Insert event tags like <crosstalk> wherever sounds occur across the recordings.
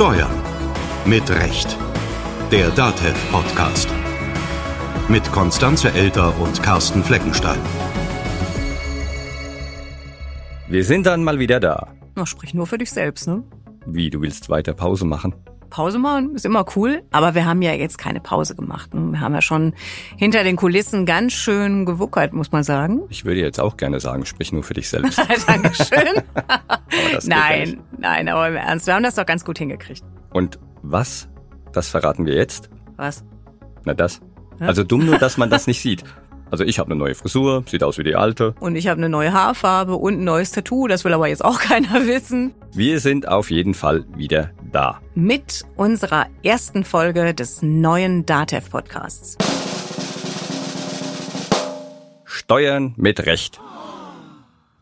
Steuern mit Recht. Der DATEV Podcast. Mit Konstanze Elter und Carsten Fleckenstein. Wir sind dann mal wieder da. Na, sprich nur für dich selbst, ne? Wie, du willst weiter Pause machen? Pause machen ist immer cool, aber wir haben ja jetzt keine Pause gemacht. Ne? Wir haben ja schon hinter den Kulissen ganz schön gewuckert, muss man sagen. Ich würde jetzt auch gerne sagen, sprich nur für dich selbst. <laughs> Dankeschön. <laughs> Nein, nein, aber im Ernst, wir haben das doch ganz gut hingekriegt. Und was? Das verraten wir jetzt? Was? Na das. Ja. Also dumm nur, dass man das nicht sieht. Also ich habe eine neue Frisur, sieht aus wie die alte. Und ich habe eine neue Haarfarbe und ein neues Tattoo, das will aber jetzt auch <laughs> keiner wissen. Wir sind auf jeden Fall wieder da. Mit unserer ersten Folge des neuen DATEV Podcasts. Steuern mit Recht.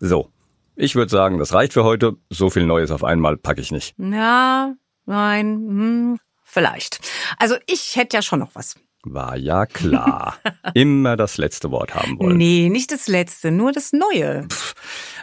So. Ich würde sagen, das reicht für heute. So viel Neues auf einmal packe ich nicht. Ja, nein, hm, vielleicht. Also ich hätte ja schon noch was. War ja klar. <laughs> Immer das letzte Wort haben wollen. Nee, nicht das letzte, nur das Neue.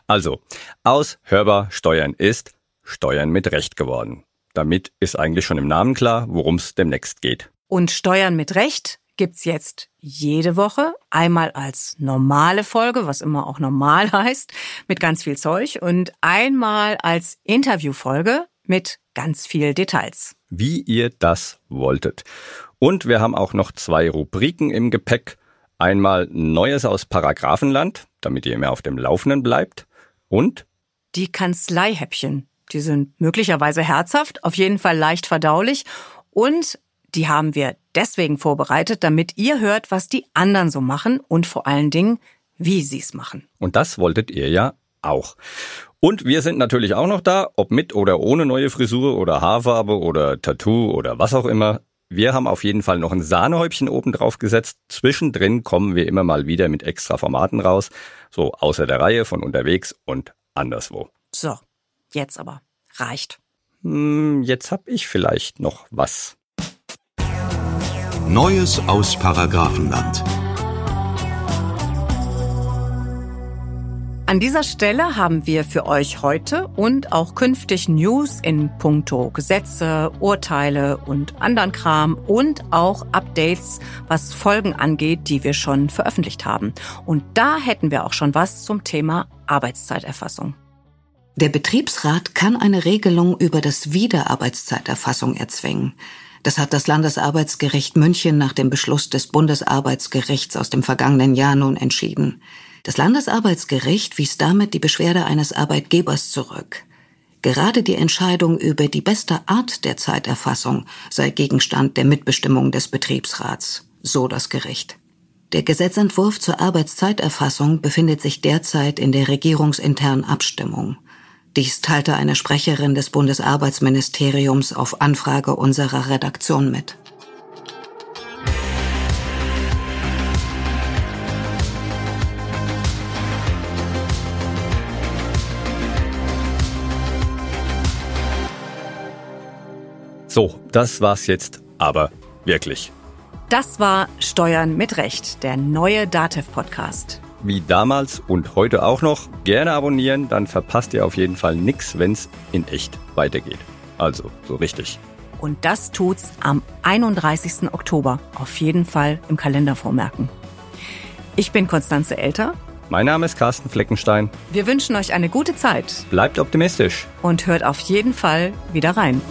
Also, aus hörbar Steuern ist Steuern mit Recht geworden. Damit ist eigentlich schon im Namen klar, worum es demnächst geht. Und Steuern mit Recht gibt's jetzt jede Woche, einmal als normale Folge, was immer auch normal <laughs> heißt, mit ganz viel Zeug und einmal als Interviewfolge mit ganz viel Details. Wie ihr das wolltet. Und wir haben auch noch zwei Rubriken im Gepäck. Einmal Neues aus Paragraphenland, damit ihr immer auf dem Laufenden bleibt. Und Die Kanzleihäppchen, die sind möglicherweise herzhaft, auf jeden Fall leicht verdaulich und die haben wir deswegen vorbereitet, damit ihr hört, was die anderen so machen und vor allen Dingen, wie sie's machen. Und das wolltet ihr ja auch. Und wir sind natürlich auch noch da, ob mit oder ohne neue Frisur oder Haarfarbe oder Tattoo oder was auch immer. Wir haben auf jeden Fall noch ein Sahnehäubchen oben drauf gesetzt. Zwischendrin kommen wir immer mal wieder mit extra Formaten raus. So außer der Reihe von unterwegs und anderswo. So, jetzt aber. Reicht. Hm, jetzt hab ich vielleicht noch was. Neues aus Paragraphenland. An dieser Stelle haben wir für euch heute und auch künftig News in puncto Gesetze, Urteile und anderen Kram und auch Updates, was Folgen angeht, die wir schon veröffentlicht haben. Und da hätten wir auch schon was zum Thema Arbeitszeiterfassung. Der Betriebsrat kann eine Regelung über das Wiederarbeitszeiterfassung erzwingen. Das hat das Landesarbeitsgericht München nach dem Beschluss des Bundesarbeitsgerichts aus dem vergangenen Jahr nun entschieden. Das Landesarbeitsgericht wies damit die Beschwerde eines Arbeitgebers zurück. Gerade die Entscheidung über die beste Art der Zeiterfassung sei Gegenstand der Mitbestimmung des Betriebsrats, so das Gericht. Der Gesetzentwurf zur Arbeitszeiterfassung befindet sich derzeit in der regierungsinternen Abstimmung. Dies teilte eine Sprecherin des Bundesarbeitsministeriums auf Anfrage unserer Redaktion mit. So, das war's jetzt aber wirklich. Das war Steuern mit Recht, der neue Datev-Podcast. Wie damals und heute auch noch, gerne abonnieren, dann verpasst ihr auf jeden Fall nix, wenn's in echt weitergeht. Also, so richtig. Und das tut's am 31. Oktober. Auf jeden Fall im Kalender vormerken. Ich bin Konstanze Elter. Mein Name ist Carsten Fleckenstein. Wir wünschen euch eine gute Zeit Bleibt optimistisch. und hört auf jeden Fall wieder rein.